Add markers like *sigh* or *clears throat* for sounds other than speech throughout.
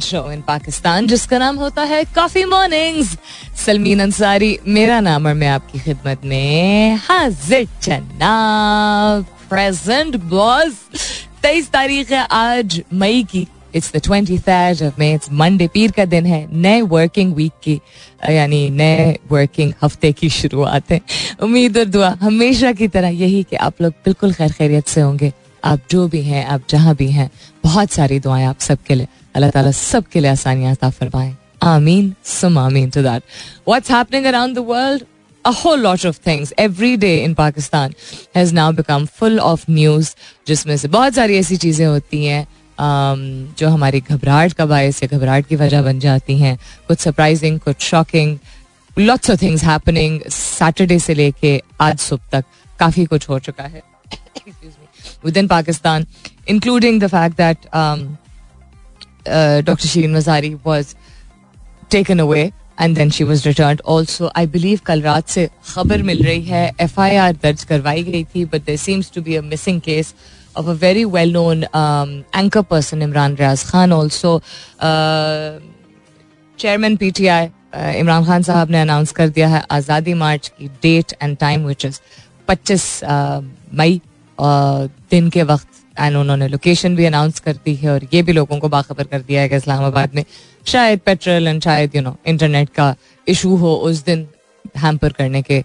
show in Pakistan जिसका नाम होता है कॉफ़ी मॉर्निंग्स सलमीन अंसारी, मेरा नाम और मैं आपकी खिदमत में हाजिर चन्ना प्रेजेंट बॉस तेईस तारीख है आज मई की। It's the twenty third of May it's Monday पीर का दिन है नए वर्किंग वीक की यानी नए वर्किंग हफ़्ते की शुरुआत है उम्मीद और दुआ हमेशा की तरह यही कि आप लोग बिल्कुल खैर खैरियत से होंगे आप जो भी हैं आप जहाँ भी हैं बहुत सारी दुआएँ आप सबके लिए अल्लाह ताला सबके लिए आसानियाँ अता फरमाएँ आमीन सुम आमीन to that what's happening around the world a whole lot of things. Every day in Pakistan has now become full of news, जिसमें से बहुत सारी ऐसी चीज़ें होती हैं जो हमारी घबराहट का बायस या घबराहट की वजह बन जाती हैं, कुछ सरप्राइजिंग कुछ shocking lots of things happening Saturday से लेके आज सुबह तक काफ़ी कुछ हो चुका है। Within Pakistan including the fact that doctor Shireen Mazari was taken away and then she was return also I believe कल रात से खबर मिल रही है एफ़ आई आर दर्ज करवाई गई थी but there seems to be a missing case of a very well known um, anchor person, Imran Riaz Khan, also. Uh, chairman PTI Imran Khan साहब ने अनाउंस कर दिया है आज़ादी मार्च की date and time which is 25 मई दिन के वक्त एंड उन्होंने लोकेशन भी अनाउंस कर दी है और ये भी लोगों को बाखबर कर दिया है कि इस्लामाबाद में शायद पेट्रोल एंड शायद यू नो इंटरनेट का इशू हो उस दिन हैम्पर करने के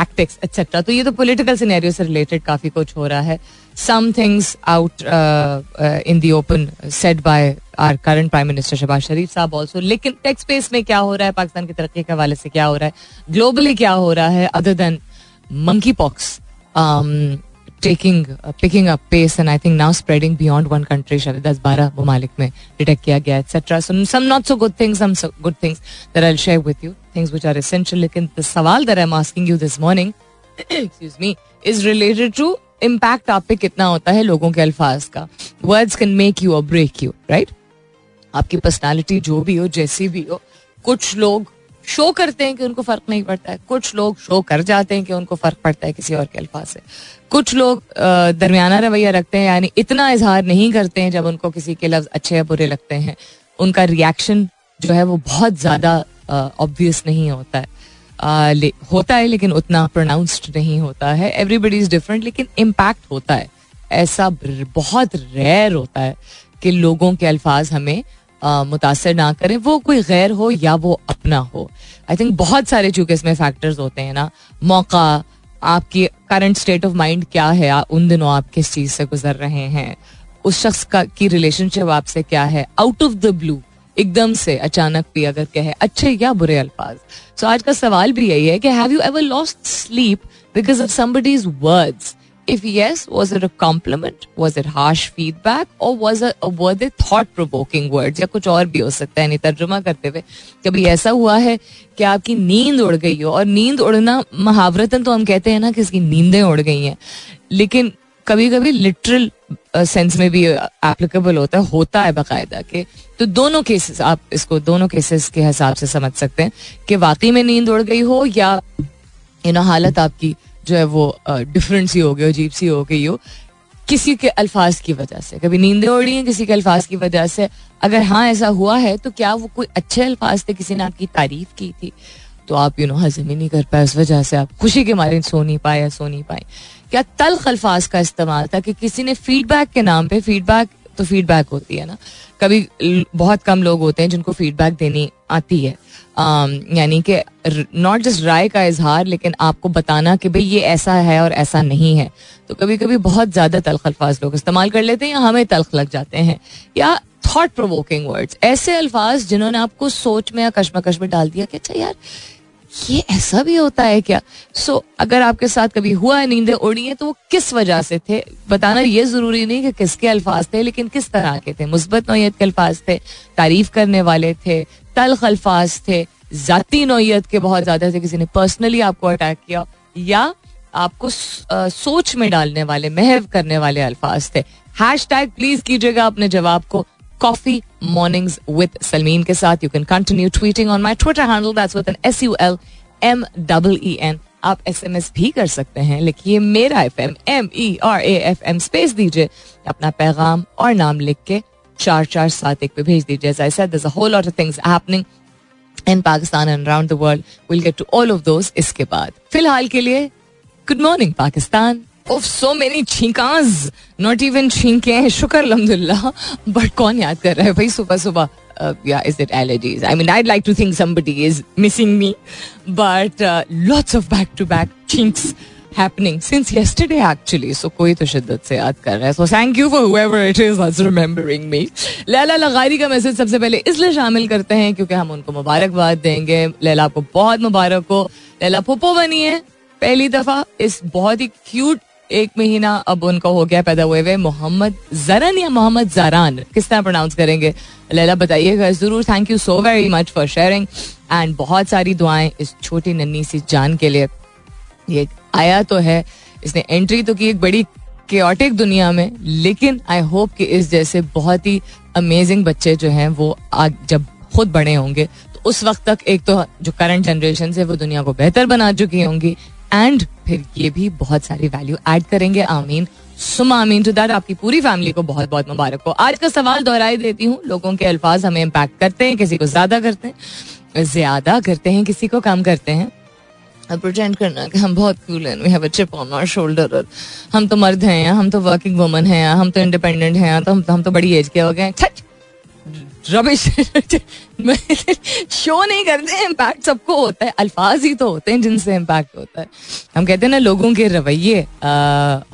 टैक्टिक्स एक्सेट्रा तो ये तो पोलिटिकल सिनेरियो से रिलेटेड काफ़ी कुछ हो रहा है। Some things out in the open set by our current prime minister Shahbaz Sharif साहब ऑल्सो लेकिन टेक्स स्पेस में क्या हो रहा है? पाकिस्तान की तरक्की के हवाले से क्या हो रहा है? ग्लोबली क्या हो रहा है? Other than monkeypox taking picking up pace and I think now spreading beyond one country शायद दस बारह ममालिक में डिटेक्ट किया गया etcetera so some not so good things some good things that I share with you things which are essential लेकिन the सवाल that I am asking you this morning excuse me is related to impact आप पे कितना होता है लोगों के अल्फाज का words can make you or break you right आपकी पर्सनालिटी जो भी हो जैसी भी हो कुछ लोग शो करते हैं कि उनको फ़र्क नहीं पड़ता है। कुछ लोग शो कर जाते हैं कि उनको फ़र्क पड़ता है किसी और के अल्फाज से। कुछ लोग दरमियाना रवैया रखते हैं यानी इतना इजहार नहीं करते हैं जब उनको किसी के लफ्ज अच्छे या बुरे लगते हैं। उनका रिएक्शन जो है वो बहुत ज़्यादा ऑब्वियस नहीं होता है। आ, होता है लेकिन उतना प्रोनाउंस्ड नहीं होता है। एवरीबडी इज़ डिफरेंट लेकिन इम्पैक्ट होता है। ऐसा बहुत रेयर होता है कि लोगों के अल्फाज हमें मुतासर ना करें, वो कोई गैर हो या वो अपना हो। आई थिंक बहुत सारे, चूँकि इसमें फैक्टर्स होते हैं ना, मौका, आपकी करंट स्टेट ऑफ़ माइंड क्या है उन दिनों आप किस चीज़ से गुजर रहे हैं? उस शख्स का, की रिलेशनशिप आपसे क्या है? आउट ऑफ़ द ब्लू एकदम से अचानक भी अगर कहे, अच्छे या बुरे अल्फाज। सो आज का सवाल भी यही है कि have you ever lost sleep because of somebody's words If yes, was it a compliment? Was it harsh feedback? Or was it, were they thought provoking words? या कुछ और भी हो सकता है नहीं तर्जुमा करते हुए कभी ऐसा हुआ है कि आपकी नींद उड़ गई हो और नींद उड़ना महावरतन तो हम कहते हैं ना कि इसकी नींदें उड़ गई हैं लेकिन कभी कभी लिटरल सेंस में भी एप्लीकेबल होता है होता है बाकायदा के तो दोनों केसेस आप इसको दोनों केसेस के हिसाब से समझ सकते हैं कि वाकई में नींद उड़ गई हो या यू नो हालत आपकी जो है वो डिफरेंट सी हो गई अजीब सी हो गई हो, किसी के अल्फाज की वजह से। कभी नींदें उड़ी हैं किसी के अल्फाज की वजह से? अगर हाँ ऐसा हुआ है तो क्या वो कोई अच्छे अल्फाज थे किसी ने आपकी तारीफ़ की थी? तो आप यू नो हजम ही नहीं कर पाए उस वजह से। आप खुशी के मारे सो नहीं पाए या सो नहीं पाए। क्या तल्ख अल्फाज का इस्तेमाल था कि किसी ने फीडबैक के नाम पे फीडबैक तो फीडबैक होती है ना। कभी बहुत कम लोग होते हैं जिनको फीडबैक देनी आती है। यानी कि नॉट जस्ट राय का इजहार, लेकिन आपको बताना कि भाई ये ऐसा है और ऐसा नहीं है। तो कभी कभी बहुत ज़्यादा तलख अल्फाज लोग इस्तेमाल कर लेते हैं या हमें तलख लग जाते हैं। या थॉट प्रोवोकिंग वर्ड्स ऐसे अल्फाज जिन्होंने आपको सोच में या कश्मकश में डाल दिया कि अच्छा यार ये ऐसा भी होता है क्या? सो so, अगर आपके साथ कभी हुआ है नींदें उड़ी है तो वो किस वजह से थे? बताना ये ज़रूरी नहीं कि किसके अल्फाज थे लेकिन किस तरह के थे? मुस्बत नोयत के अल्फाज थे तारीफ़ करने वाले थे तलख अल्फाज थे जाती नौत के बहुत ज़्यादा थे किसी ने पर्सनली आपको अटैक किया या आपको आ, सोच में डालने वाले महव करने वाले अल्फाज थे। हैश टैग प्लीज़ कीजिएगा अपने जवाब को। कॉफ़ी मॉर्निंग्स विद सलमीन के साथ. You can continue tweeting on my Twitter handle that's with N S U L M double E N आप एस एम एस भी कर सकते हैं. लिखिए मेरा F M M E R A F M space दीजिए. अपना पैगाम और नाम लिख के चार चार सात एक पे भेज दीजिए. I said there's a whole lot of things happening in Pakistan and around the world. We'll get to all of those. इसके बाद, फ़िलहाल के लिए good morning Pakistan of so many छीकाज नॉट इवन छींके शुक्र अलहमदुल्ला बट कौन याद कर रहा है भाई सुबह सुबह yeah, is it allergies? I mean, I'd like to think somebody is missing me, but uh, lots of back-to-back chinks happening since yesterday actually. So कोई तो शिद्दत से याद कर रहा है. So thank you for whoever it is that's remembering me. Laila लगारी का message सबसे पहले इसलिए शामिल करते हैं क्योंकि हम उनको मुबारकबाद देंगे. लैला आपको बहुत मुबारक हो. लैला पुप्पो बनी है पहली दफ़ा इस बहुत ही क्यूट एक महीना अब उनका हो गया पैदा हुए हुए मोहम्मद जरन या मोहम्मद जरान। किस तरह प्रोनाउंस करेंगे? लैला बताइएगा ज़रूर। Thank you so very much for sharing and बहुत सारी दुआएँ इस छोटी नन्नी सी जान के लिए। ये आया तो है। इसने एंट्री तो की एक बड़ी केटिक दुनिया में। लेकिन आई होप कि इस जैसे बहुत ही अमेजिंग बच्चे जो हैं, वो आज जब खुद बड़े होंगे तो उस वक्त तक एक तो जो करंट जनरेशन है वो दुनिया को बेहतर बना चुकी होंगी। एंड फिर ये भी बहुत सारी वैल्यू ऐड करेंगे। आमीन। सुम आमीन टू दैट आपकी पूरी फैमिली को बहुत बहुत मुबारक हो। आज का सवाल दोहराई देती हूँ। लोगों के अल्फाज हमें इम्पैक्ट करते हैं, किसी को ज़्यादा करते हैं, ज़्यादा करते हैं, किसी को कम करते हैं। प्रोटेंड करना कि हम बहुत कूल हैं we have a chip on our shoulder और हम तो मर्द हैं हम तो वर्किंग वुमन हैं हम तो इंडिपेंडेंट हैं तो तो हम तो बड़ी एज के हो गए रबिश शो *laughs* नहीं करते इम्पैक्ट सबको होता है, अल्फाज ही तो होते हैं जिनसे इम्पैक्ट होता है। हम कहते हैं ना, लोगों के रवैये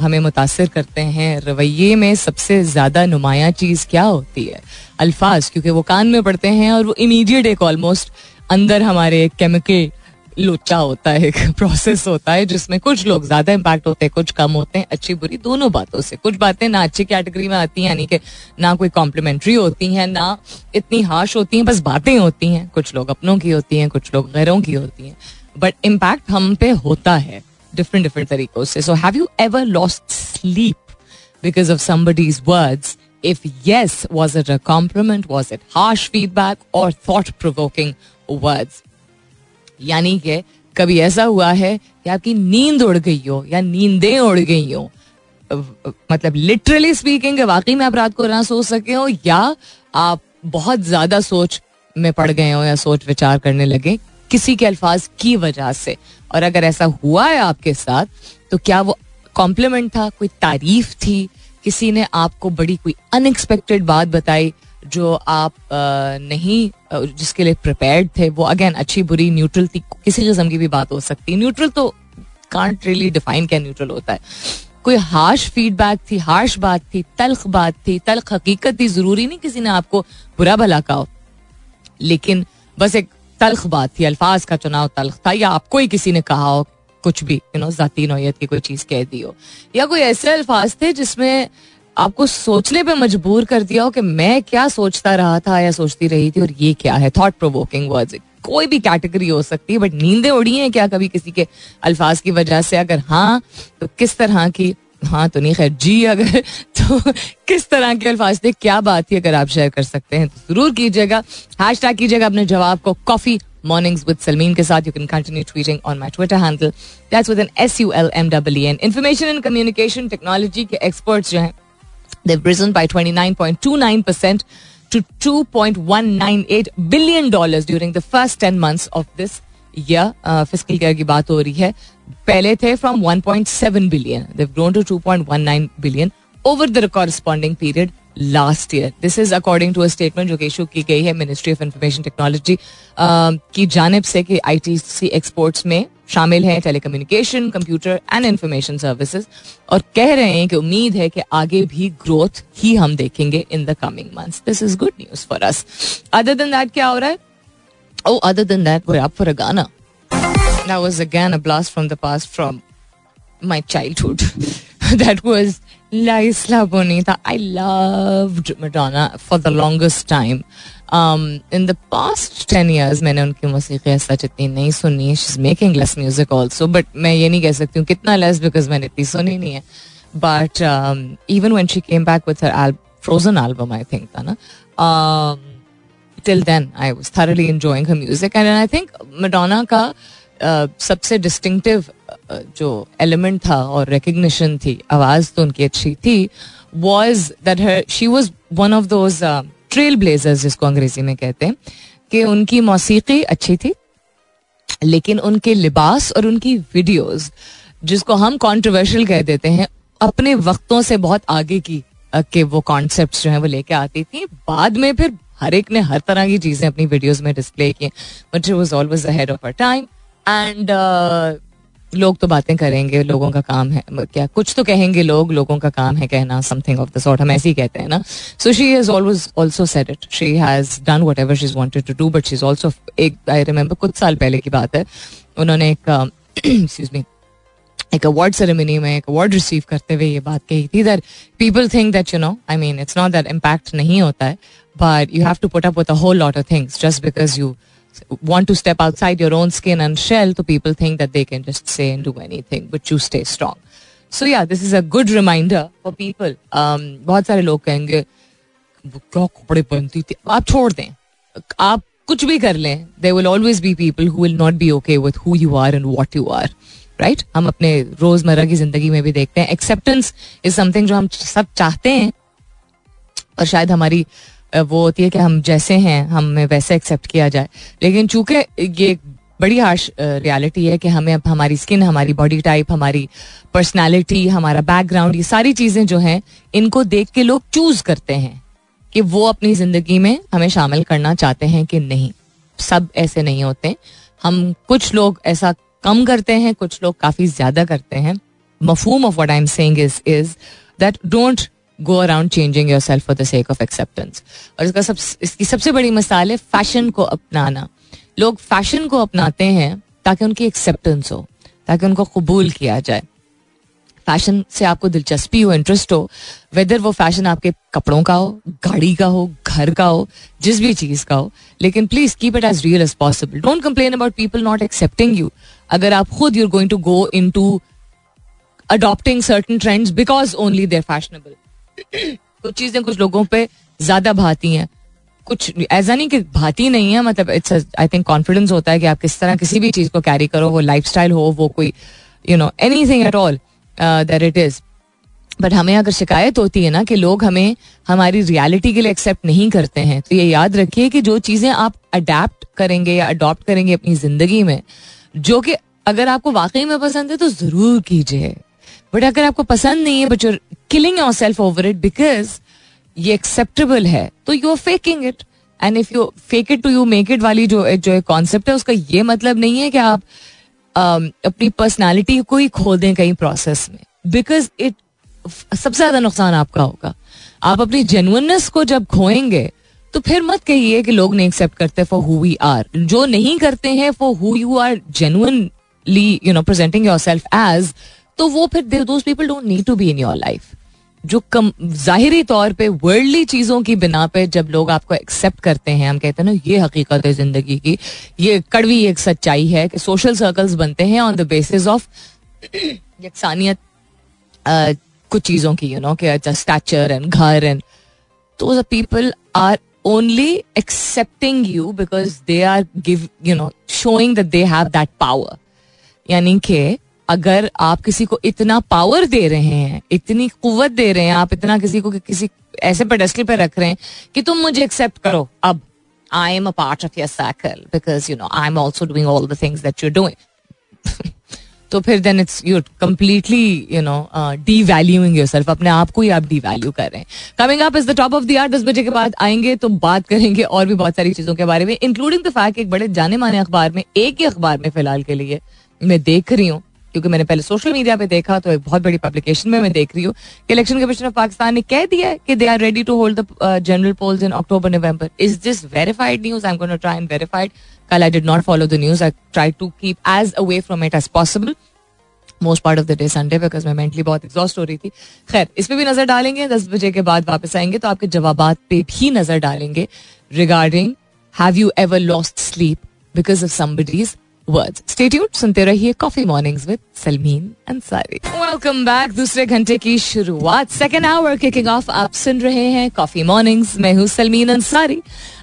हमें मुतासर करते हैं। रवैये में सबसे ज़्यादा नुमाया चीज़ क्या होती है? अल्फाज, क्योंकि वो कान में पड़ते हैं और वो इमीडिएट एक ऑलमोस्ट अंदर हमारे केमिकल लोचा होता है, *laughs* एक प्रोसेस होता है, जिसमें कुछ लोग ज़्यादा इम्पैक्ट होते हैं, कुछ कम होते हैं, अच्छी बुरी दोनों बातों से। कुछ बातें ना अच्छी कैटेगरी में आती हैं, यानी कि ना कोई कॉम्प्लीमेंट्री होती हैं, ना इतनी हाश होती हैं, बस बातें होती हैं। कुछ लोग अपनों की होती हैं, कुछ लोग गैरों की होती हैं। बट इम्पैक्ट हम पे होता है डिफरेंट डिफरेंट तरीकों से। So have you ever lost sleep because of somebody's words if yes, was it a compliment, was it harsh feedback or thought provoking words? यानी कि कभी ऐसा हुआ है कि आपकी नींद उड़ गई हो या नींदें उड़ गई हो मतलब लिटरली स्पीकिंग वाकई में आप रात को ना सोच सके हो या आप बहुत ज़्यादा सोच में पड़ गए हो या सोच विचार करने लगे किसी के अल्फाज की वजह से। और अगर ऐसा हुआ है आपके साथ तो क्या वो कॉम्प्लीमेंट था, कोई तारीफ़ थी, किसी ने आपको बड़ी कोई अनएक्सपेक्टेड बात बताई जो आप नहीं जिसके लिए प्रिपेयर्ड थे, वो अगेन अच्छी, बुरी न्यूट्रल थी, किसी किस्म की भी बात हो सकती है। न्यूट्रल तो कांट रियली डिफाइन क्या न्यूट्रल होता है। कोई हार्श फीडबैक थी हार्श बात थी, तलख बात थी, तलख हकीकत थी, ज़रूरी नहीं किसी ने आपको बुरा भला कहा लेकिन बस एक तलख बात थी, अल्फाज का चुनाव तलख था, या आपको ही किसी ने कहा हो, कुछ भी यू नो जाती नोयत की कोई चीज़ कह दी हो। या कोई ऐसे अल्फाज थे जिसमें आपको सोचने पे मजबूर कर दिया हो कि मैं क्या सोचता रहा था या सोचती रही थी और ये क्या है? थॉट प्रोवोकिंग वर्ड्स कोई भी कैटेगरी हो सकती है बट नींदें उड़ी हैं क्या कभी किसी के अल्फाज की वजह से? अगर हाँ तो किस तरह की हाँ तो नहीं, खैर, जी अगर *laughs* तो किस तरह के अल्फाज थे? क्या बात थी अगर आप शेयर कर सकते हैं तो ज़रूर कीजिएगा। हैश टैग कीजिएगा अपने जवाब को कॉफ़ी मॉर्निंग्स विद सलमीन के साथ. You can continue tweeting on my Twitter handle that's with N S U L M W N information and communication technology के एक्सपर्ट्स जो हैं They've risen by 29.29% to $2.198 billion during the first 10 months of this year. Uh, fiscal year की बात हो रही है पहले थे from 1.7 billion. They've grown to 2.19 billion over the corresponding period last year this is according to a statement जो कि issue की गई है मिनिस्ट्री ऑफ़ इंफॉर्मेशन टेक्नोलॉजी की जानब से कि आई टी सी एक्सपोर्ट्स में शामिल हैं telecommunication computer and information services और कह रहे हैं कि उम्मीद है कि आगे भी ग्रोथ ही हम देखेंगे in the coming months this is good news for us other than that क्या हो रहा है Oh, other than that, we're up for a Ghana. That was again a blast from the past from my childhood. *laughs* that was La Isla Bonita. I loved Madonna for the longest time. Um, in the past 10 years मैंने उनकी मौसीकी ऐसा इतनी नहीं सुनी है she's making less music also but मैं ये नहीं कह सकती हूँ कितना less because मैंने इतनी सुनी नहीं है um, even when she came back with her al- Frozen album I think था ना um, till then I was thoroughly enjoying her music and I think Madonna का uh, सबसे uh, जो एलिमेंट था और रिकग्निशन थी आवाज़ तो उनकी अच्छी थी was that her she was one of those uh, trailblazers जिसको अंग्रेज़ी में कहते हैं कि उनकी मौसीकी अच्छी थी लेकिन उनके लिबास और उनकी वीडियोस जिसको हम कंट्रोवर्शियल कह देते हैं अपने वक्तों से बहुत आगे की के वो कॉन्सेप्ट जो है वो लेके आती थी। बाद में फिर हर एक ने हर तरह की चीज़ें अपनी वीडियोस में डिस्प्ले की but was always ahead of a time and लोग तो बातें करेंगे, लोगों का काम है। क्या, कुछ तो कहेंगे लोग, लोगों का काम है कहना समथिंग ऑफ़ द सॉर्ट हम ऐसे ही कहते हैं ना। So she has always also said it she has done whatever she wanted to do but she is also एक आई रिमेंबर कुछ साल पहले की बात है। उन्होंने एक एक्सक्यूज मी *clears throat* एक अवार्ड सेरेमनी में एक अवार्ड रिसीव करते हुए ये बात कही थी that people think that you know I mean it's not that impact नहीं होता है but you have to put up with a whole lot of things just because you want to step outside your own skin and shell to people think that they can just say and do anything but you stay strong so yeah this is a good reminder for people um, सारे लोग कहेंगे "वो क्या कपड़े पहनती थी आप छोड़ दें आप कुछ भी कर लें there will always be people who will not be okay with who you are and what you are right हम अपने रोज़मर्रा की ज़िंदगी में भी देखते हैं एक्सेप्टेंस इज़ समथिंग जो हम सब चाहते हैं और शायद हमारी अ, वो होती है कि हम जैसे हैं, हमें वैसे एक्सेप्ट किया जाए। लेकिन चूँकि ये बड़ी हार्श रियलिटी है कि हमें अब हमारी स्किन हमारी बॉडी टाइप हमारी पर्सनालिटी हमारा बैकग्राउंड ये सारी चीज़ें जो हैं, इनको देख के लोग चूज़ करते हैं कि वो अपनी ज़िंदगी में हमें शामिल करना चाहते हैं कि नहीं। सब ऐसे नहीं होते। हम कुछ लोग ऐसा कम करते हैं, कुछ लोग काफ़ी ज़्यादा करते हैं। मफहूम of what I am saying is is that don't go around changing yourself for the sake of acceptance और इसका सब, इसकी सबसे बड़ी मिसाल है फ़ैशन को अपनाना। लोग फ़ैशन को अपनाते हैं ताकि उनकी एक्सेप्टेंस हो, ताकि उनको कबूल किया जाए। फ़ैशन से आपको दिलचस्पी हो इंटरेस्ट हो वेदर वो फ़ैशन आपके कपड़ों का हो, गाड़ी का हो, घर का हो, जिस भी चीज़ का हो। लेकिन please keep it as real as possible don't complain about people not accepting you अगर आप खुद you're going to go into adopting certain trends because only they're fashionable कुछ चीज़ें, कुछ लोगों पे ज़्यादा भाती हैं। कुछ, ऐसा नहीं कि भाती नहीं है मतलब इट्स आई थिंक कॉन्फिडेंस होता है कि आप किस तरह किसी भी चीज़ को कैरी करो, वो लाइफ हो, वो कोई you know anything at all that it is but हमें अगर शिकायत होती है ना कि लोग हमें, हमारी रियलिटी के लिए एक्सेप्ट नहीं करते हैं तो ये याद रखिए कि जो चीज़ें आप अडेप्ट करेंगे या अडॉप्ट करेंगे अपनी ज़िंदगी में, जो कि अगर आपको वाकई में पसंद है तो ज़रूर कीजिए। बट अगर आपको पसंद नहीं है but you're killing yourself over it because ये एक्सेप्टेबल है तो you are faking it and if you fake it to you make it वाली जो जो कॉन्सेप्ट है उसका ये मतलब नहीं है कि आप um, अपनी पर्सनालिटी को ही खो दें कहीं प्रोसेस में. बिकॉज़ इट सबसे ज़्यादा नुकसान आपका होगा. आप अपनी जेनुअननेस को जब खोएँगे तो फिर मत कहिए कि लोग नहीं एक्सेप्ट करते फॉर हु वी आर जो नहीं करते हैं for who you are genuinely you know presenting yourself as तो वो फिर people don't need to be in your life जो कम, जाहिरी तौर पे वर्ल्डली चीज़ों की बिना पे जब लोग आपको एक्सेप्ट करते हैं, हम कहते हैं ना, ये हकीकत है ज़िंदगी की, ये कड़वी एक सच्चाई है कि सोशल सर्कल्स बनते हैं ऑन द बेसिस ऑफ़ यकसानियत कुछ चीज़ों की यू नो कि स्टैचर एंड घर एंड तो people are only accepting you because they are give you know showing that they have that power यानी कि अगर आप किसी को इतना पावर दे रहे हैं, इतनी कुवत दे रहे हैं, आप इतना किसी को किसी ऐसे पेडेस्टल पे रख रहे हैं कि तुम मुझे एक्सेप्ट करो। अब I am a part of your circle because you know I am also doing all the things that you doing तो फिर then it's you're completely you know devaluing yourself अपने आप को ही आप डी वैल्यू कर रहे हैं। Coming up is the top of the hour दस बजे के बाद आएँगे तो बात करेंगे और भी बहुत सारी चीज़ों के बारे में इंक्लूडिंग द फैक्ट एक बड़े जाने माने अखबार में, एक ही अखबार में फ़िलहाल के लिए मैं देख रही हूँ। क्योंकि मैंने पहले सोशल मीडिया पे देखा तो एक बहुत बड़ी पब्लिकेशन में मैं देख रही हूँ कि इलेक्शन कमीशन ऑफ़ पाकिस्तान ने कह दिया है कि they are ready to hold the general polls in October November is this verified news I am try and verified कल I did not follow the news I try to keep as away from it as possible most part of the day Sunday because मैं mentally बहुत exhaust हो रही थी। खैर, इस पर भी नज़र डालेंगे। दस बजे के बाद वापस आएँगे तो आपके जवाब पे भी नज़र डालेंगे regarding have you ever lost sleep because of somebody's words stay tuned सुनते रहिए coffee mornings with Salmeen Ansari welcome back दूसरे घंटे की शुरुआत. सेकेंड आवर किकिंग ऑफ़ आप सुन रहे हैं कॉफ़ी मॉर्निंग्स मैं हूँ Salmeen Ansari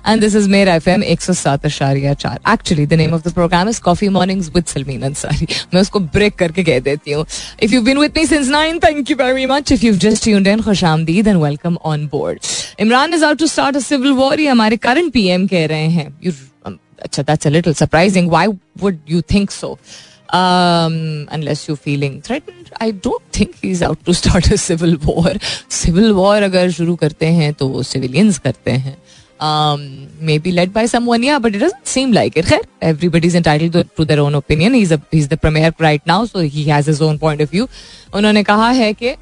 and this is मेरा एफ़ एम एक सौ सात अशारिया चार. Actually the name of the program is coffee mornings with Salmeen Ansari मैं उसको ब्रेक करके कह देती हूँ. If you been with me since nine thank you very much if you just tuned in खुश आमदीद and welcome on board Imran is out to start a civil war ये हमारे करंट पीएम कह रहे हैं. अच्छा that's a little surprising why would you think so um, unless you're feeling threatened I don't think he's out to start a civil war civil war अगर शुरू करते हैं तो वो civilians करते हैं um, maybe led by someone yeah but it doesn't seem like it everybody's entitled to, to their own opinion he's a he's the premier right now so he has his own point of view उन्होंने कहा है कि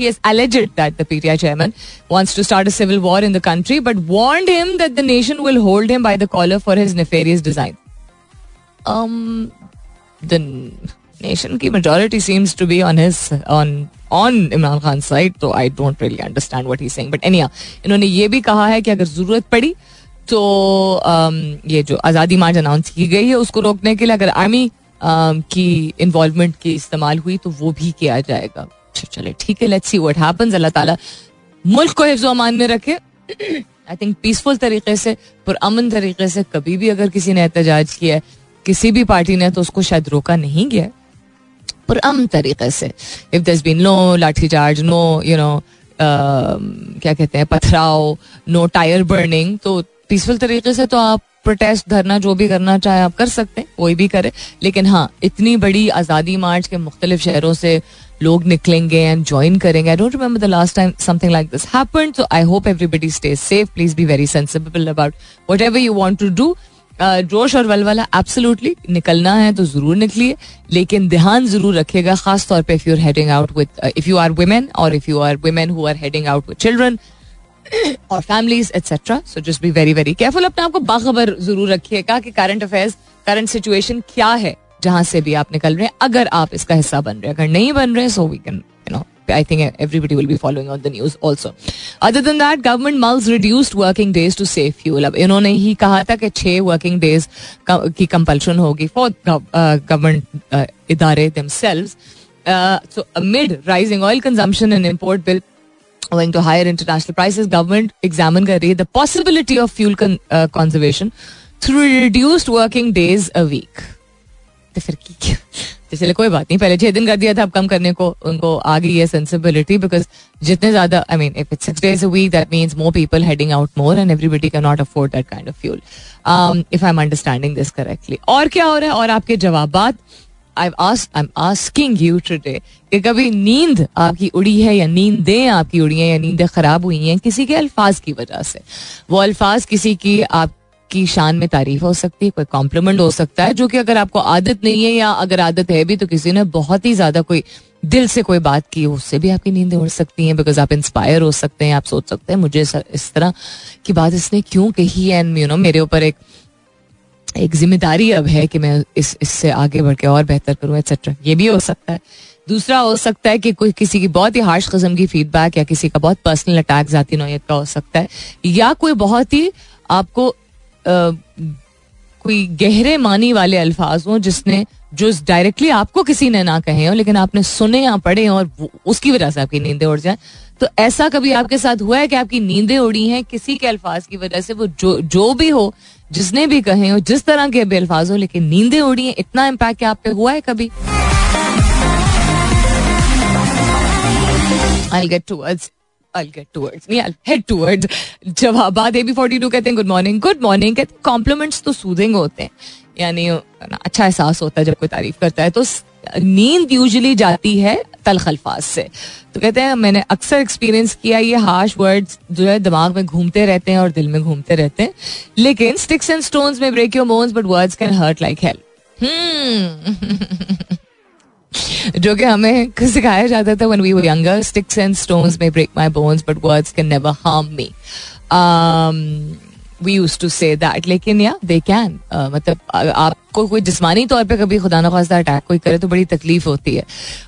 He has alleged that the PTI chairman wants to start a civil war in the country, but warned him that the nation will hold him by the collar for his nefarious design. Um, the nation ki majority seems to be on his on on Imran Khan's side, so I don't really understand what he's saying. But anyhow, इन्होंने ये भी कहा है कि अगर ज़रूरत पड़ी तो um, ये जो आज़ादी मार्च अनाउंस की गई है उसको रोकने के लिए अगर आर्मी um, की इन्वॉल्वमेंट की इस्तेमाल हुई तो वो भी किया जाएगा अच्छा चले ठीक है लेट्स सी व्हाट हैपेंस अल्लाह ताला मुल्क को हिफ्ज अमान में रखे। आई थिंक पीसफुल तरीके से पुरअमन तरीके से कभी भी अगर किसी ने एहतजाज किया है, किसी भी पार्टी ने तो उसको शायद रोका नहीं गया पुरअमन तरीके से। If this been no lathi charge no you know क्या कहते हैं, पथराव नो टायर बर्निंग तो पीसफुल तरीके से तो आप प्रोटेस्ट धरना, जो भी करना चाहे आप कर सकते हैं, कोई भी करे। लेकिन हाँ इतनी बड़ी आज़ादी मार्च के मुख्तलिफ़ शहरों से लोग निकलेंगे एंड ज्वाइन करेंगे. I don't remember the last time something like this happened so I hope everybody stay safe please be very sensible about whatever you want to do जोश और वलवला एब्सोल्युटली निकलना है तो ज़रूर निकलिए, लेकिन ध्यान ज़रूर रखिएगा खास तौर पे if you are heading out with if you are women और if you are women who are heading out with children और families etcetera so just be very very careful अपने आपको बाखबर ज़रूर रखिएगा कि करंट अफेयर्स करंट सिचुएशन क्या है? जहाँ से भी आप निकल रहे हैं अगर आप इसका हिस्सा बन रहे हैं। अगर नहीं बन रहे so we can you know I think everybody will be following on the news also other than that government mulls reduced working days to save fuel अब इन्होंने ही कहा था कि छह वर्किंग डेज़ की कंपल्शन होगी फॉर गवर्नमेंट uh, uh, इदारे themselves so mid rising oil consumption and import bill Going to higher international prices, government examine kar the possibility of fuel con- uh, conservation through reduced working days a week. तो फिर की क्या चले कोई बात नहीं, पहले छह दिन कर दिया था, अब कम करने को, उनको आ गई है सेंसिबिलिटी बिकॉज़ जितने ज़्यादा I mean if it's six days a week that means more people heading out more and everybody can not afford that kind of fuel if I am understanding this correctly और क्या हो रहा है? और आपके जवाब I am asking you today कि कभी नींद आपकी उड़ी है या नींदें आपकी उड़ी हैं या नींदें खराब हुई हैं किसी के अल्फाज की वजह से? वो अल्फाज किसी की आप की शान में तारीफ़ हो सकती है, कोई कॉम्प्लीमेंट हो सकता है, जो कि अगर आपको आदत नहीं है या अगर आदत है भी तो किसी ने बहुत ही ज़्यादा कोई दिल से कोई बात की, उससे भी आपकी नींदें उड़ सकती हैं बिकॉज़ आप इंस्पायर हो सकते हैं, आप सोच सकते हैं, मुझे इस तरह की बात इसने क्यों कही है? एंड यू नो मेरे ऊपर एक एक ज़िम्मेदारी अब है कि मैं इस, इससे आगे बढ़ के और बेहतर करूँ एक्सेट्रा ये भी हो सकता है. दूसरा हो सकता है कि कोई किसी की बहुत ही हार्श कस्म की फीडबैक या किसी का बहुत पर्सनल अटैक जाती नोयत का हो सकता है, या कोई बहुत ही आपको कोई गहरे मानी वाले अल्फाज हो जिसने, जो डायरेक्टली आपको किसी ने ना कहे हो, लेकिन आपने सुने या पढ़े और उसकी वजह से आपकी नींदें उड़ जाए। तो ऐसा कभी आपके साथ हुआ है कि आपकी नींदें उड़ी हैं किसी के अल्फाज की वजह से? वो जो जो भी हो, जिसने भी कहे हो, जिस तरह के भी अल्फाज हो, लेकिन नींदें उड़ी हैं। इतना इम्पैक्ट आप पे हुआ है कभी? I'll get towards कॉम्प्लीमेंट्स तो सूदिंग होते हैं. यानी अच्छा एहसास होता है जब कोई तारीफ़ करता है तो नींद यूजली जाती है तलख अल्फाज से। तो कहते हैं, मैंने अक्सर एक्सपीरियंस किया ये हार्श वर्ड्स जो है दिमाग में घूमते रहते हैं और दिल में घूमते रहते हैं। लेकिन sticks and stones may break your bones but words can hurt like help जो कि हमें सिखाया जाता था when we were younger sticks and stones may break my bones but words can never harm me we use to say that लेकिन या they can मतलब आपको कोई जिसमानी तौर पे कभी खुदा ना खास्ता अटैक कोई करे तो बड़ी तकलीफ़ होती है।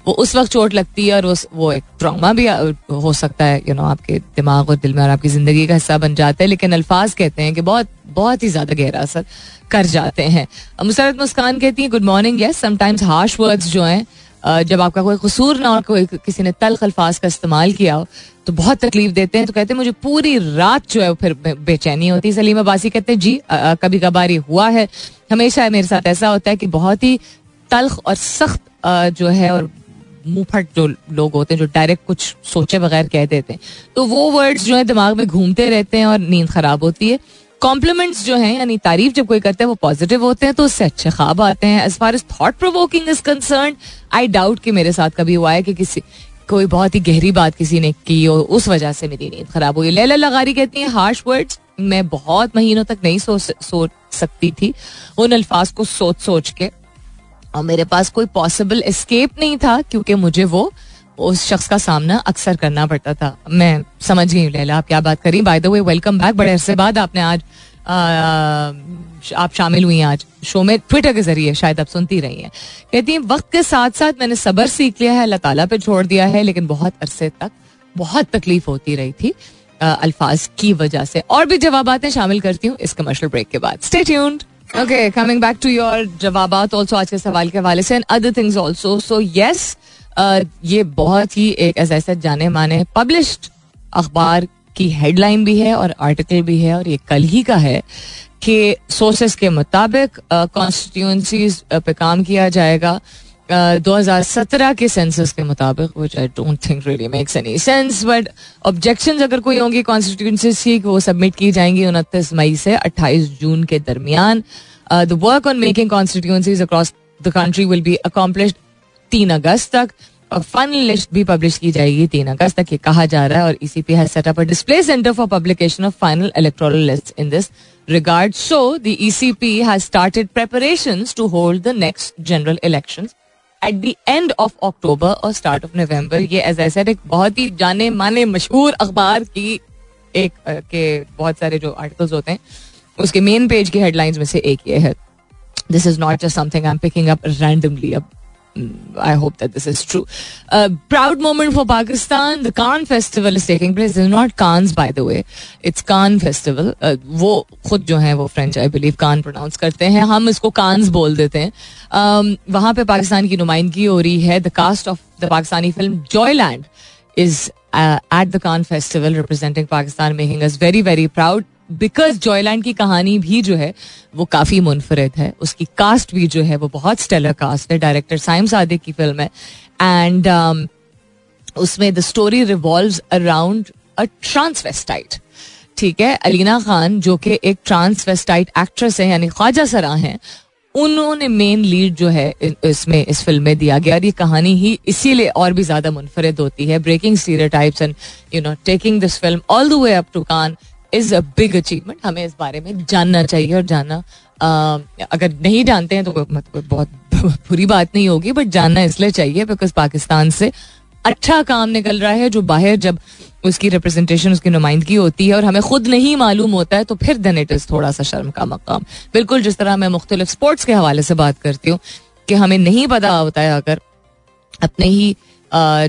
वो उस वक्त चोट लगती है और उस, वो एक ट्रामा भी हो सकता है यू नो आपके दिमाग और दिल में और आपकी ज़िंदगी का हिस्सा बन जाता है। लेकिन अल्फाज कहते हैं कि बहुत बहुत ही ज़्यादा गहरा असर कर जाते हैं। मुसरत मुस्कान कहती है good morning yes sometimes harsh words जो हैं जब आपका कोई कसूर ना और कोई किसी ने तल अल्फाज का इस्तेमाल किया हो तो बहुत तकलीफ़ देते हैं तो कहते हैं, मुझे पूरी रात जो है फिर बेचैनी होती है। सलीम अबासी कहते हैं, जी कभी कभार ये हुआ है। हमेशा मेरे साथ ऐसा होता है कि बहुत ही तलख और सख्त जो है और मुँह फट जो लोग होते हैं, जो डायरेक्ट कुछ सोचे बगैर कह देते हैं। तो वो वर्ड्स जो है, दिमाग में घूमते रहते हैं और नींद खराब होती है। कॉम्प्लीमेंट्स जो हैं, यानी तारीफ़ जब कोई करता है, वो पॉजिटिव होते हैं तो उससे अच्छे ख्वाब आते हैं। As far as thought provoking is concern I doubt कि मेरे साथ कभी हुआ है कि किसी, कोई बहुत ही गहरी बात किसी ने की और उस वजह से मेरी नींद खराब हुई। लैला लगारी कहती है, हार्श वर्ड्स, मैं बहुत महीनों तक नहीं सोच सोच सकती थी। उन अल्फाज को सोच सोच के, और मेरे पास कोई पॉसिबल एस्केप नहीं था, क्योंकि मुझे वो उस शख्स का सामना अक्सर करना पड़ता था। मैं समझ गई लैला, आप क्या बात करी by the way welcome back बड़े अरसे बाद आपने आज आप शामिल हुई आज शो में ट्विटर के ज़रिए शायद आप सुनती रही हैं। कहती हैं, वक्त के साथ साथ मैंने सबर सीख लिया है, अल्लाह ताला पे छोड़ दिया है, लेकिन बहुत अरसे तक, बहुत तकलीफ़ होती रही थी अल्फाज की वजह से। और भी जवाब शामिल करती हूँ इस कमर्शियल ब्रेक के बाद। Stay tuned okay coming back to your जवाब आज के सवाल के हवाले से and other things also so yes ये बहुत ही एक ऐसा जाने माने पब्लिश्ड अखबार की हेडलाइन भी है और आर्टिकल भी है और ये कल ही का है कि सोर्सेस के मुताबिक कॉन्स्टिट्यूंसीज पे काम किया जाएगा। दो हज़ार सत्रह के सेंसस के मुताबिक which I don't think really makes any sense but objection अगर कोई होंगी कॉन्स्टिट्यूंसीज की, वो सबमिट की जाएँगी उनतीस मई से अट्ठाईस जून के दरमियान। The work on making constituencies across the country will be accomplished तीन अगस्त तक और फाइनल लिस्ट भी पब्लिश की जाएगी तीन अगस्त तक, ये कहा जा रहा है और ECP has set up a display centre for publication of final electoral list in this regard so the ECP has started preparations to hold the next general elections at the end of October और start of नवंबर ये as I said एक बहुत ही जाने माने मशहूर अखबार की एक के बहुत सारे जो आर्टिकल्स होते हैं, उसके मेन पेज की हेडलाइंस में से एक ये है। This is not just something I am picking up randomly अब I hope that this is true. A proud moment for Pakistan. The Khan Festival is taking place. It's not the way. It's Khan Festival. Uh, वो खुद जो है वो French I believe Cannes pronounce करते हैं हम इसको कान्स बोल देते हैं um, वहाँ पे पाकिस्तान की नुमाइंदगी हो रही है the cast of the Pakistani film Joyland is at the Cannes festival representing Pakistan making us very very proud because Joyland की कहानी भी जो है वो काफ़ी मुनफरद है। उसकी कास्ट भी जो है वो बहुत स्टेलर कास्ट है। डायरेक्टर साइम सादिक की फ़िल्म है। एंड um, उसमें the story revolve around a transvestite ठीक है? अलीना खान जो कि एक ट्रांसवेस्टाइट एक्ट्रेस है यानी ख्वाजा सरा हैं उन्होंने मेन लीड जो है इसमें इस फ़िल्म में दिया गया। और ये कहानी ही इसीलिए और भी ज़्यादा मुनफरद होती है। Breaking stereotypes and you know taking this film all the way up to Cannes is a big achievement हमें इस बारे में जानना चाहिए और जानना अगर नहीं जानते हैं तो मतलब बहुत *laughs* बुरी बात नहीं होगी बट जानना इसलिए चाहिए बिकॉज़ पाकिस्तान से अच्छा काम निकल रहा है, जो बाहर जब उसकी रिप्रेजेंटेशन उसकी नुमाइंदगी होती है और हमें खुद नहीं मालूम होता है तो फिर देन इट इज़ थोड़ा सा शर्म का मकाम। बिल्कुल, जिस तरह मैं मुख्तलिफ़ स्पोर्ट्स के हवाले से बात करती हूँ, कि हमें नहीं पता होता है अगर अपने ही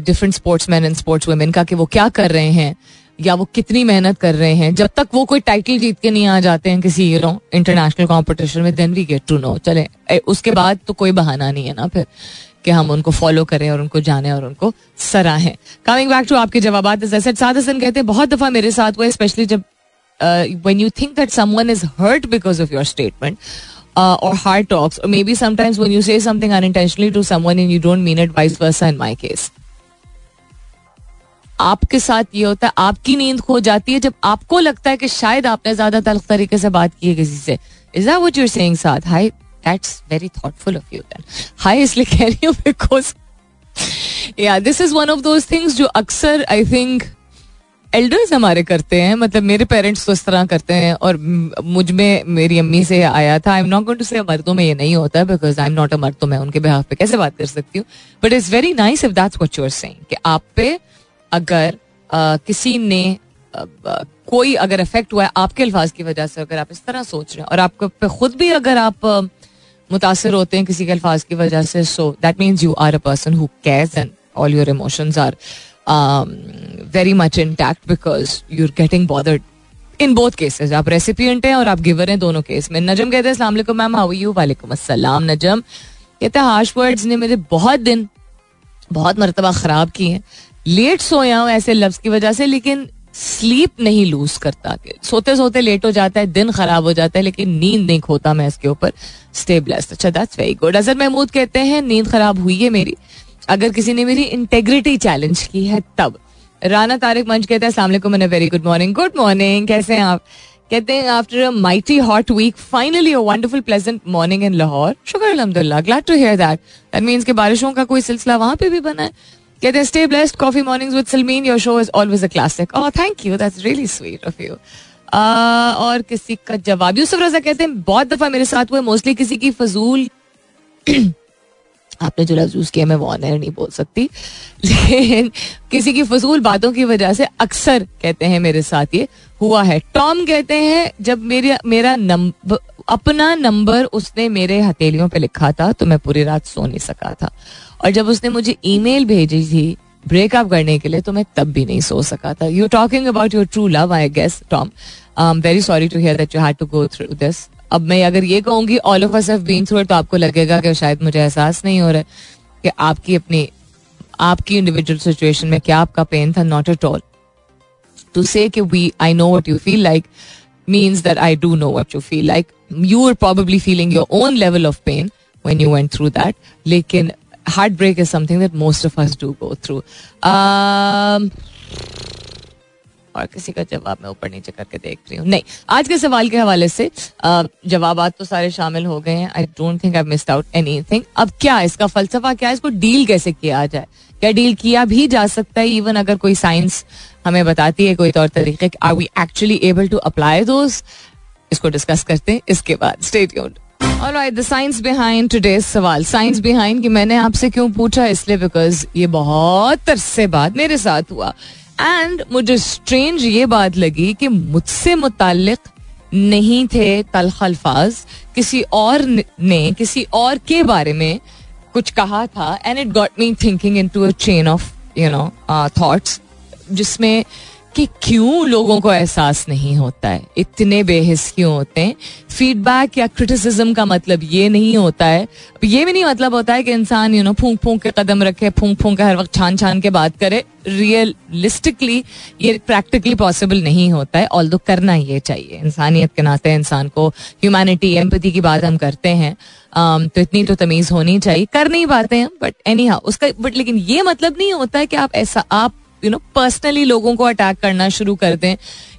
different sportsman and sportswomen का कि वो क्या कर रहे हैं या वो कितनी मेहनत कर रहे हैं, जब तक वो कोई टाइटल जीत के नहीं आ जाते हैं किसी हीरो इंटरनेशनल कॉम्पिटिशन में then we get to know चले उसके बाद तो कोई बहाना नहीं है ना फिर, कि हम उनको फॉलो करें और उनको जाने और उनको सराहें। कमिंग बैक टू आपके जवाब साध हसन कहते हैं, बहुत दफ़ा मेरे साथ हुआ स्पेशली जब when you think that someone is hurt because of your statement और heart talks may be sometimes when you say something unintentionally to someone in you don't mean advice person in my case आपके साथ ये होता है, आपकी नींद खो जाती है जब आपको लगता है कि शायद आपने ज़्यादा तल्ख तरीके से बात की है किसी से। Is that what you are saying साथ hi that's very thoughtful of you then high इसलिए कह रही हूँ बिकॉज़ या this is one of those things जो अक्सर आई थिंक एल्डर्स हमारे करते हैं मतलब मेरे पेरेंट्स तो इस तरह करते हैं और मुझमें मेरी अम्मी से आया था। I am not going to say मर्दों में ये नहीं होता because I am not a मर्द तो मैं उनके बिहाफ पे कैसे बात कर सकती हूँ? But it's very nice if that's what you are saying कि आप पे अगर आ, किसी ने आ, कोई अगर इफ़ेक्ट हुआ है आपके अल्फाज की वजह से अगर आप इस तरह सोच रहे हैं और आपको खुद भी अगर आप मुतासर होते हैं किसी के अल्फाज की वजह से so that means you are a person who cares and all your emotions are very much intact because you are getting bothered in both cases आप रेसिपियंट हैं और आप गिवर हैं दोनों केस में। नजम कहते हैं अस्सलाम मैम हाउ यू वालेकुम अस्सलाम नजम. कहते हैं हार्श वर्ड्स ने मेरे बहुत दिन बहुत मरतबा खराब किए हैं। लेट सोया हूँ ऐसे लफ्ज की वजह से, लेकिन स्लीप नहीं लूज करता सोते सोते लेट हो जाता है, दिन खराब हो जाता है, लेकिन नींद नहीं खोता मैं इसके ऊपर। स्टे ब्लेस्ड अच्छा that's very good Azhar Mahmood कहते हैं, नींद खराब हुई है मेरी। अगर किसी ने मेरी इंटेग्रिटी चैलेंज की है, तब। राना तारिक मंच कहते हैं very good morning good morning कैसे हैं आप? कहते हैं after a mighty hot week finally wonderful pleasant morning in Lahore शुक्र अलहमदुल्ला glad to hear that that means के बारिशों का कोई सिलसिला वहाँ पे भी बना है। कहते हैं stay blessed coffee mornings with Salmeen your show is always a classic oh thank you that's really sweet of you और किसी का जवाब, यूसुफ रजा कहते हैं, बहुत दफ़ा मेरे साथ हुए मोस्टली किसी की फजूल। *clears throat* आपने जो लफ्ज यूज़ किया, मैं वो ऑनर नहीं बोल सकती। लेकिन किसी की फजूल बातों की वजह से अक्सर कहते हैं मेरे साथ ये हुआ है। टॉम कहते हैं, जब मेरे, मेरा नंबर अपना नंबर उसने मेरे हथेलियों पे लिखा था तो मैं पूरी रात सो नहीं सका था। और जब उसने मुझे ईमेल भेजी थी ब्रेकअप करने के लिए तो मैं तब भी नहीं सो सका था। You talking about your true love I guess Tom I am very sorry to hear that you had to go through this अब मैं अगर ये कहूँगी all of us have been through तो आपको लगेगा कि शायद मुझे एहसास नहीं हो रहा कि आपकी अपनी, आपकी इंडिविजुअल सिचुएशन में क्या आपका पेन था? Not at all to say we I know what you feel like means that I do know what you feel like you are probably feeling your own level of pain when you went through that. लेकिन heartbreak is something that most of us do go through. Um, और किसी का जवाब मैं ऊपर नीचे करके देख रही हूँ। नहीं आज के सवाल के हवाले से जवाब तो सारे शामिल हो गए हैं। I don't think I missed out any अब क्या इसका फलसफा क्या है? इसको डील कैसे किया जाए? क्या डील किया भी जा सकता है? इवन अगर कोई साइंस हमें बताती है कोई तौर तरीके are we actually able to apply those इसको डिस्कस करते हैं। इसके बाद state the science behind today's सवाल। साइंस बिहाइंड कि मैंने आपसे क्यों पूछा? इसलिए बिकॉज़ ये बहुत अरसे बाद मेरे साथ हुआ। एंड मुझे स्ट्रेंज ये बात लगी कि मुझसे मुतालिक नहीं थे तलख अल्फाज किसी और ने किसी और के बारे में कुछ कहा था। And it got me thinking into a chain of you know thoughts जिसमें कि क्यों लोगों को एहसास नहीं होता है? इतने बेहिस क्यों होते हैं? फीडबैक या क्रिटिसिज्म का मतलब ये नहीं होता है। ये भी नहीं मतलब होता है कि इंसान यू नो फूंक फूंक के कदम रखे फूंक फूंक के हर वक्त छान छान के बात करे। रियलिस्टिकली ये प्रैक्टिकली पॉसिबल नहीं होता है। ऑल करना ये चाहिए। इंसानियत के नाते इंसान को ह्यूमैनिटी एम्पति की बात हम करते हैं um, तो इतनी तो तमीज होनी चाहिए। कर नहीं पाते हैं बट एनी हा उसका बट लेकिन ये मतलब नहीं होता है कि आप ऐसा आप यू नो पर्सनली लोगों को अटैक करना शुरू कर दें,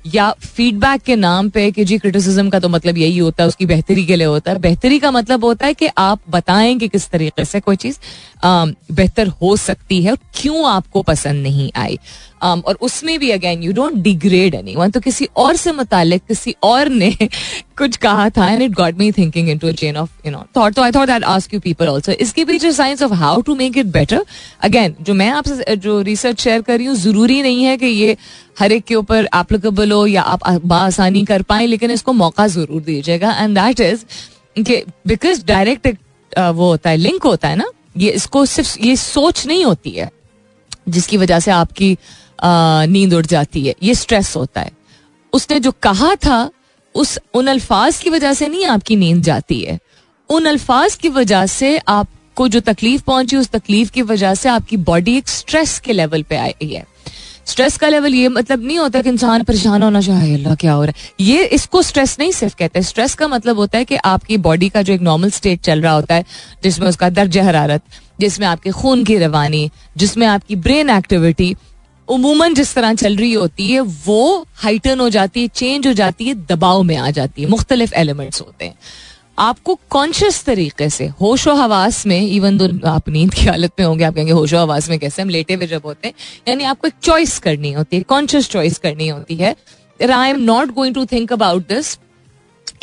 या फीडबैक के नाम पे कि जी क्रिटिसिज्म का तो मतलब यही होता है, उसकी बेहतरी के लिए होता है। बेहतरी का मतलब होता है कि आप बताएँ कि किस तरीके से कोई चीज़ बेहतर हो सकती है क्यों आपको पसंद नहीं आई। Um, और उसमें भी again you don't degrade anyone तो किसी और से मुतालिक किसी और ने *laughs* कुछ कहा था and it got me thinking into chain of you know thought तो I thought that ask you people also इसके पीछे science of how to make it better again जो मैं आपसे जो रिसर्च शेयर कर रही हूँ ज़रूरी नहीं है कि ये हर एक के ऊपर एप्लीकेबल हो या आप बासानी कर पाए लेकिन इसको मौका ज़रूर दीजिएगा. And that is because direct वो होता है लिंक होता है ना ये इसको सिर्फ़ ये सोच नहीं होती है जिसकी वजह से आपकी नींद उड़ जाती है। ये स्ट्रेस होता है। उसने जो कहा था, उस, उन अल्फाज की वजह से नहीं आपकी नींद जाती है। उन अल्फाज की वजह से आपको जो तकलीफ़ पहुँची, उस तकलीफ़ की वजह से आपकी बॉडी एक स्ट्रेस के लेवल पे आई है। स्ट्रेस का लेवल ये मतलब नहीं होता कि इंसान परेशान होना चाहे अल्लाह, क्या हो रहा है? ये इसको स्ट्रेस नहीं सिर्फ़ कहते हैं। स्ट्रेस का मतलब होता है कि आपकी बॉडी का जो एक नॉर्मल स्टेट चल रहा होता है, जिसमें उसका दर्ज हरारत, जिसमें आपके खून की रवानी, जिसमें आपकी ब्रेन एक्टिविटी उमूमन जिस तरह चल रही होती है, वो हाइटन हो जाती है चेंज हो जाती है, दबाव में आ जाती है, मुख्तलिफ़ एलिमेंट्स होते हैं। आपको कॉन्शियस तरीके से, होशो हवास में इवन दो आप नींद की हालत में होंगे, आप कहेंगे, होशो हवास में कैसे हम लेटे हुए जब होते हैं? यानी आपको एक चॉइस करनी होती है कॉन्शियस चॉइस करनी होती है। I am not going to think about this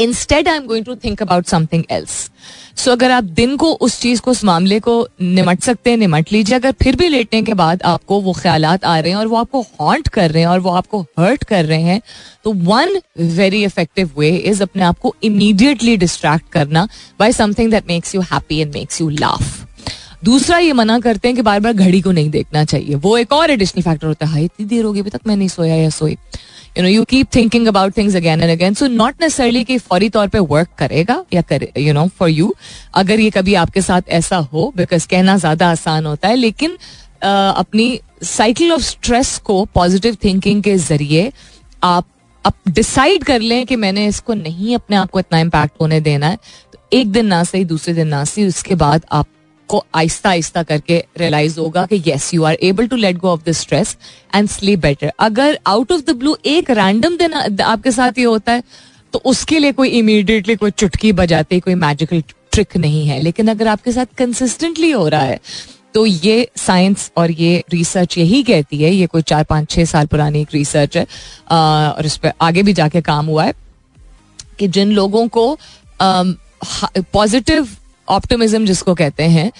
instead I am going to think about something else so अगर आप दिन को उस चीज़ को, उस मामले को निमट सकते हैं, निमट लीजिए। अगर फिर भी लेटने के बाद आपको वो ख्याल आ रहे हैं और वो आपको हॉन्ट कर रहे हैं और वो आपको हर्ट कर रहे हैं तो one very effective way is अपने आप को इमीडिएटली डिस्ट्रैक्ट करना by something that makes you happy and makes you laugh दूसरा ये मना करते हैं कि बार बार घड़ी को नहीं देखना चाहिए। वो एक और एडिशनल फैक्टर होता है। इतनी देर होगी अभी तक मैं नहीं सोया या सोई। You know you keep thinking about things again and again so not necessarily कि फौरी तौर पे वर्क करेगा या करे यू नो फॉर यू अगर ये कभी आपके साथ ऐसा हो बिकॉज़ कहना ज़्यादा आसान होता है लेकिन uh, अपनी साइकिल ऑफ़ स्ट्रेस को पॉजिटिव थिंकिंग के ज़रिए आप अब डिसाइड कर लें कि मैंने इसको नहीं अपने आप को इतना इम्पैक्ट होने देना है तो एक दिन ना सही दूसरे दिन ना सही उसके बाद आप आपको आहिस्ता आहिस्ता करके रियलाइज़ होगा कि yes you are able to let go of the stress and sleep better अगर आउट ऑफ़ द ब्लू एक रैंडम दिन आपके साथ ये होता है तो उसके लिए कोई इमीडिएटली कोई चुटकी बजाते कोई मैजिकल ट्रिक नहीं है। लेकिन अगर आपके साथ कंसिस्टेंटली हो रहा है तो ये साइंस और ये रिसर्च यही कहती है ये कोई चार पाँच छः साल पुरानी एक रिसर्च है आ, और इस पर आगे भी जाके काम हुआ है कि जिन लोगों को पॉजिटिव ऑप्टिमिज्म जिसको कहते हैं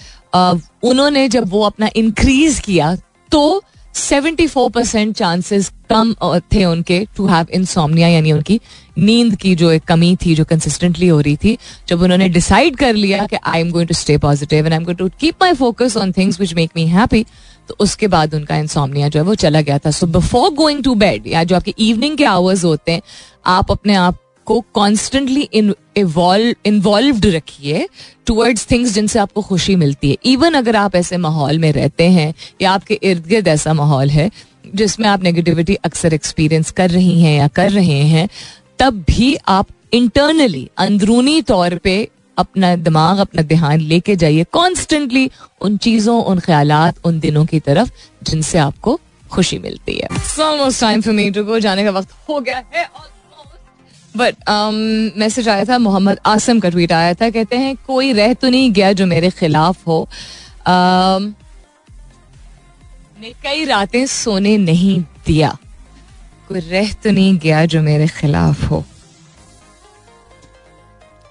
उन्होंने जब वो अपना इंक्रीज किया तो 74 परसेंट चांसेस कम थे उनके टू हैव इंसोमनिया यानी उनकी नींद की जो एक कमी थी, जो कंसिस्टेंटली हो रही थी। जब उन्होंने डिसाइड कर लिया कि I am going to stay positive and I am going to keep my focus on things which make me happy तो उसके बाद उनका इंसोमनिया जो है वो चला गया था। So before going to bed या जो आपके इवनिंग के आवर्स होते हैं, आप अपने आप को कॉन्स्टेंटली इन्वॉल्व रखिए टूवर्ड्स थिंग्स जिनसे आपको खुशी मिलती है। इवन अगर आप ऐसे माहौल में रहते हैं या आपके इर्द गिर्द ऐसा माहौल है जिसमें आप नेगेटिविटी अक्सर एक्सपीरियंस कर रही हैं या कर रहे हैं, तब भी आप इंटरनली अंदरूनी तौर पे अपना दिमाग, अपना ध्यान लेके जाइए। कॉन्स्टेंटली उन चीज़ों, उन ख्याल उन दिनों की तरफ़ जिनसे आपको खुशी मिलती है। Time for me to go जाने का वक्त हो गया है। बट मैसेज um, आया था मोहम्मद आसम का ट्वीट आया था कहते हैं कोई रह तो नहीं गया जो मेरे खिलाफ हो। Um, कई रातें सोने नहीं दिया। कोई रह तो नहीं गया जो मेरे खिलाफ हो।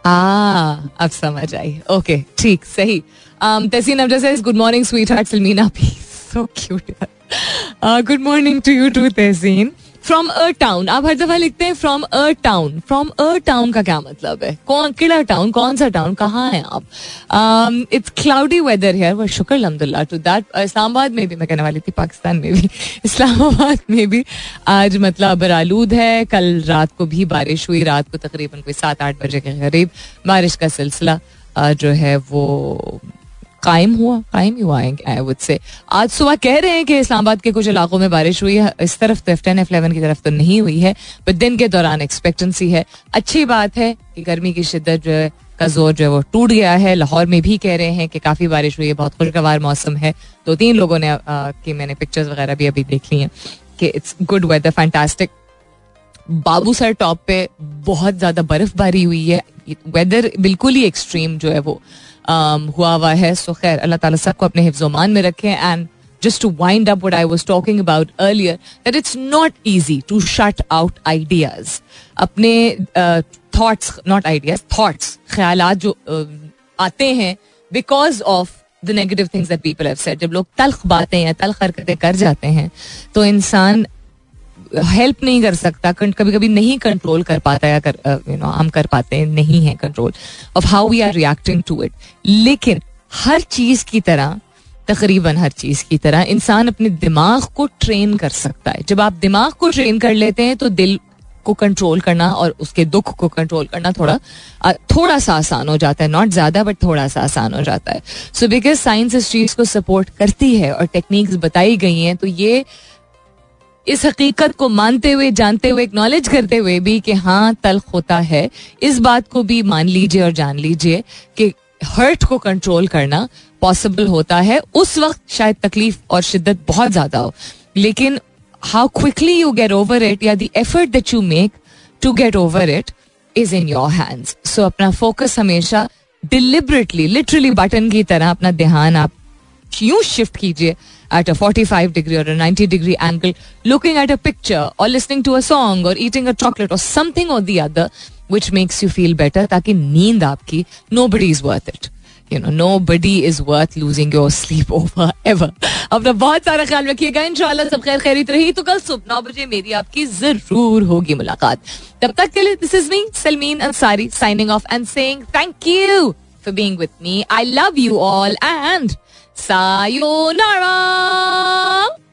आ अब समझ आई। ओके ठीक सही। तहसीन अब जैसे good morning sweetheart Salmina P so cute good morning to you too Tahseen from a town आप हर दफ़ा लिखते हैं from a town from a town का क्या मतलब है? कौन किड़ा टाउन कौन सा टाउन कहाँ है आप? इट्स क्लाउडी वेदर है वो शुक्र, अलहमदुल्ला टू दैट इस्लामाबाद में भी, मैं कहने वाली थी पाकिस्तान में भी, *laughs* इस्लामाबाद में भी आज मतलब बरालूद है। कल रात को भी बारिश हुई, रात को तकरीबन कोई सात आठ बजे के करीब बारिश का सिलसिला जो है वो कायम हुआ, कायम ही हुआ है आई वुड से आज सुबह कह रहे हैं कि इस्लामाबाद के कुछ इलाकों में बारिश हुई है। इस तरफ़ तो टेन एफ़ की तरफ़ तो नहीं हुई है बट दिन के दौरान एक्सपेक्टेंसी है। अच्छी बात है कि गर्मी की शिद्दत जो है, का ज़ोर जो है वो टूट गया है। लाहौर में भी कह रहे हैं कि काफ़ी बारिश हुई है, बहुत खुशगवार मौसम है। दो तीन लोगों ने की मैंने पिक्चर्स वगैरह भी अभी देख ली हैं कि इट्स गुड वेदर फैंटास्टिक बाबू सर टॉप पे बहुत ज़्यादा बर्फबारी हुई है। वेदर बिल्कुल ही एक्सट्रीम जो है वो। Um, हुआ हुआ है। सो खैर अल्लाह ताला सबको अपने हिफ्जोमान में रखे। And just to wind up what I was talking about earlier that it's not easy to shut out ideas अपने थॉट्स नॉट आइडियाज़ थॉट्स ख्याल जो uh, आते हैं because of the negative things that people have said जब लोग तलख बातें या तलख हरकतें कर जाते हैं तो इंसान हेल्प नहीं कर सकता कभी कभी नहीं कंट्रोल कर पाता या कर यू नो हम कर पाते नहीं है control of how we are reacting to it लेकिन हर चीज़ की तरह, तकरीबन हर चीज़ की तरह, इंसान अपने दिमाग को ट्रेन कर सकता है। जब आप दिमाग को ट्रेन कर लेते हैं तो दिल को कंट्रोल करना और उसके दुख को कंट्रोल करना थोड़ा थोड़ा सा आसान हो जाता है। नॉट ज़्यादा बट थोड़ा सा आसान हो जाता है। सो बिकॉज़ साइंस इस चीज़ को सपोर्ट करती है और टेक्निक्स बताई गई हैं तो ये इस हकीकत को मानते हुए, जानते हुए एक्नॉलेज करते हुए भी कि हाँ तल्ख होता है। इस बात को भी मान लीजिए और जान लीजिए कि हर्ट को कंट्रोल करना पॉसिबल होता है। उस वक्त शायद तकलीफ़ और शिद्दत बहुत ज़्यादा हो। लेकिन how quickly you get over it या the effort that you make to get over it is in your hands so अपना फोकस हमेशा डिलिबरेटली लिटरली बटन की तरह अपना ध्यान आप यूँ शिफ्ट कीजिए? at a 45 degree or a 90 degree angle, looking at a picture or listening to a song or eating a chocolate or something or the other which makes you feel better ताकि नींद आपकी nobody is worth it. You know, nobody is worth losing your sleep over ever. अपना बहुत सारा ख्याल रखिएगा इंशाल्लाह सब खैर खैरित रही तो कल सुबह नौ बजे मेरी आपकी जरूर होगी मुलाकात तब तक के लिए this is me Salmeen Ansari signing off and saying thank you for being with me. I さよなら。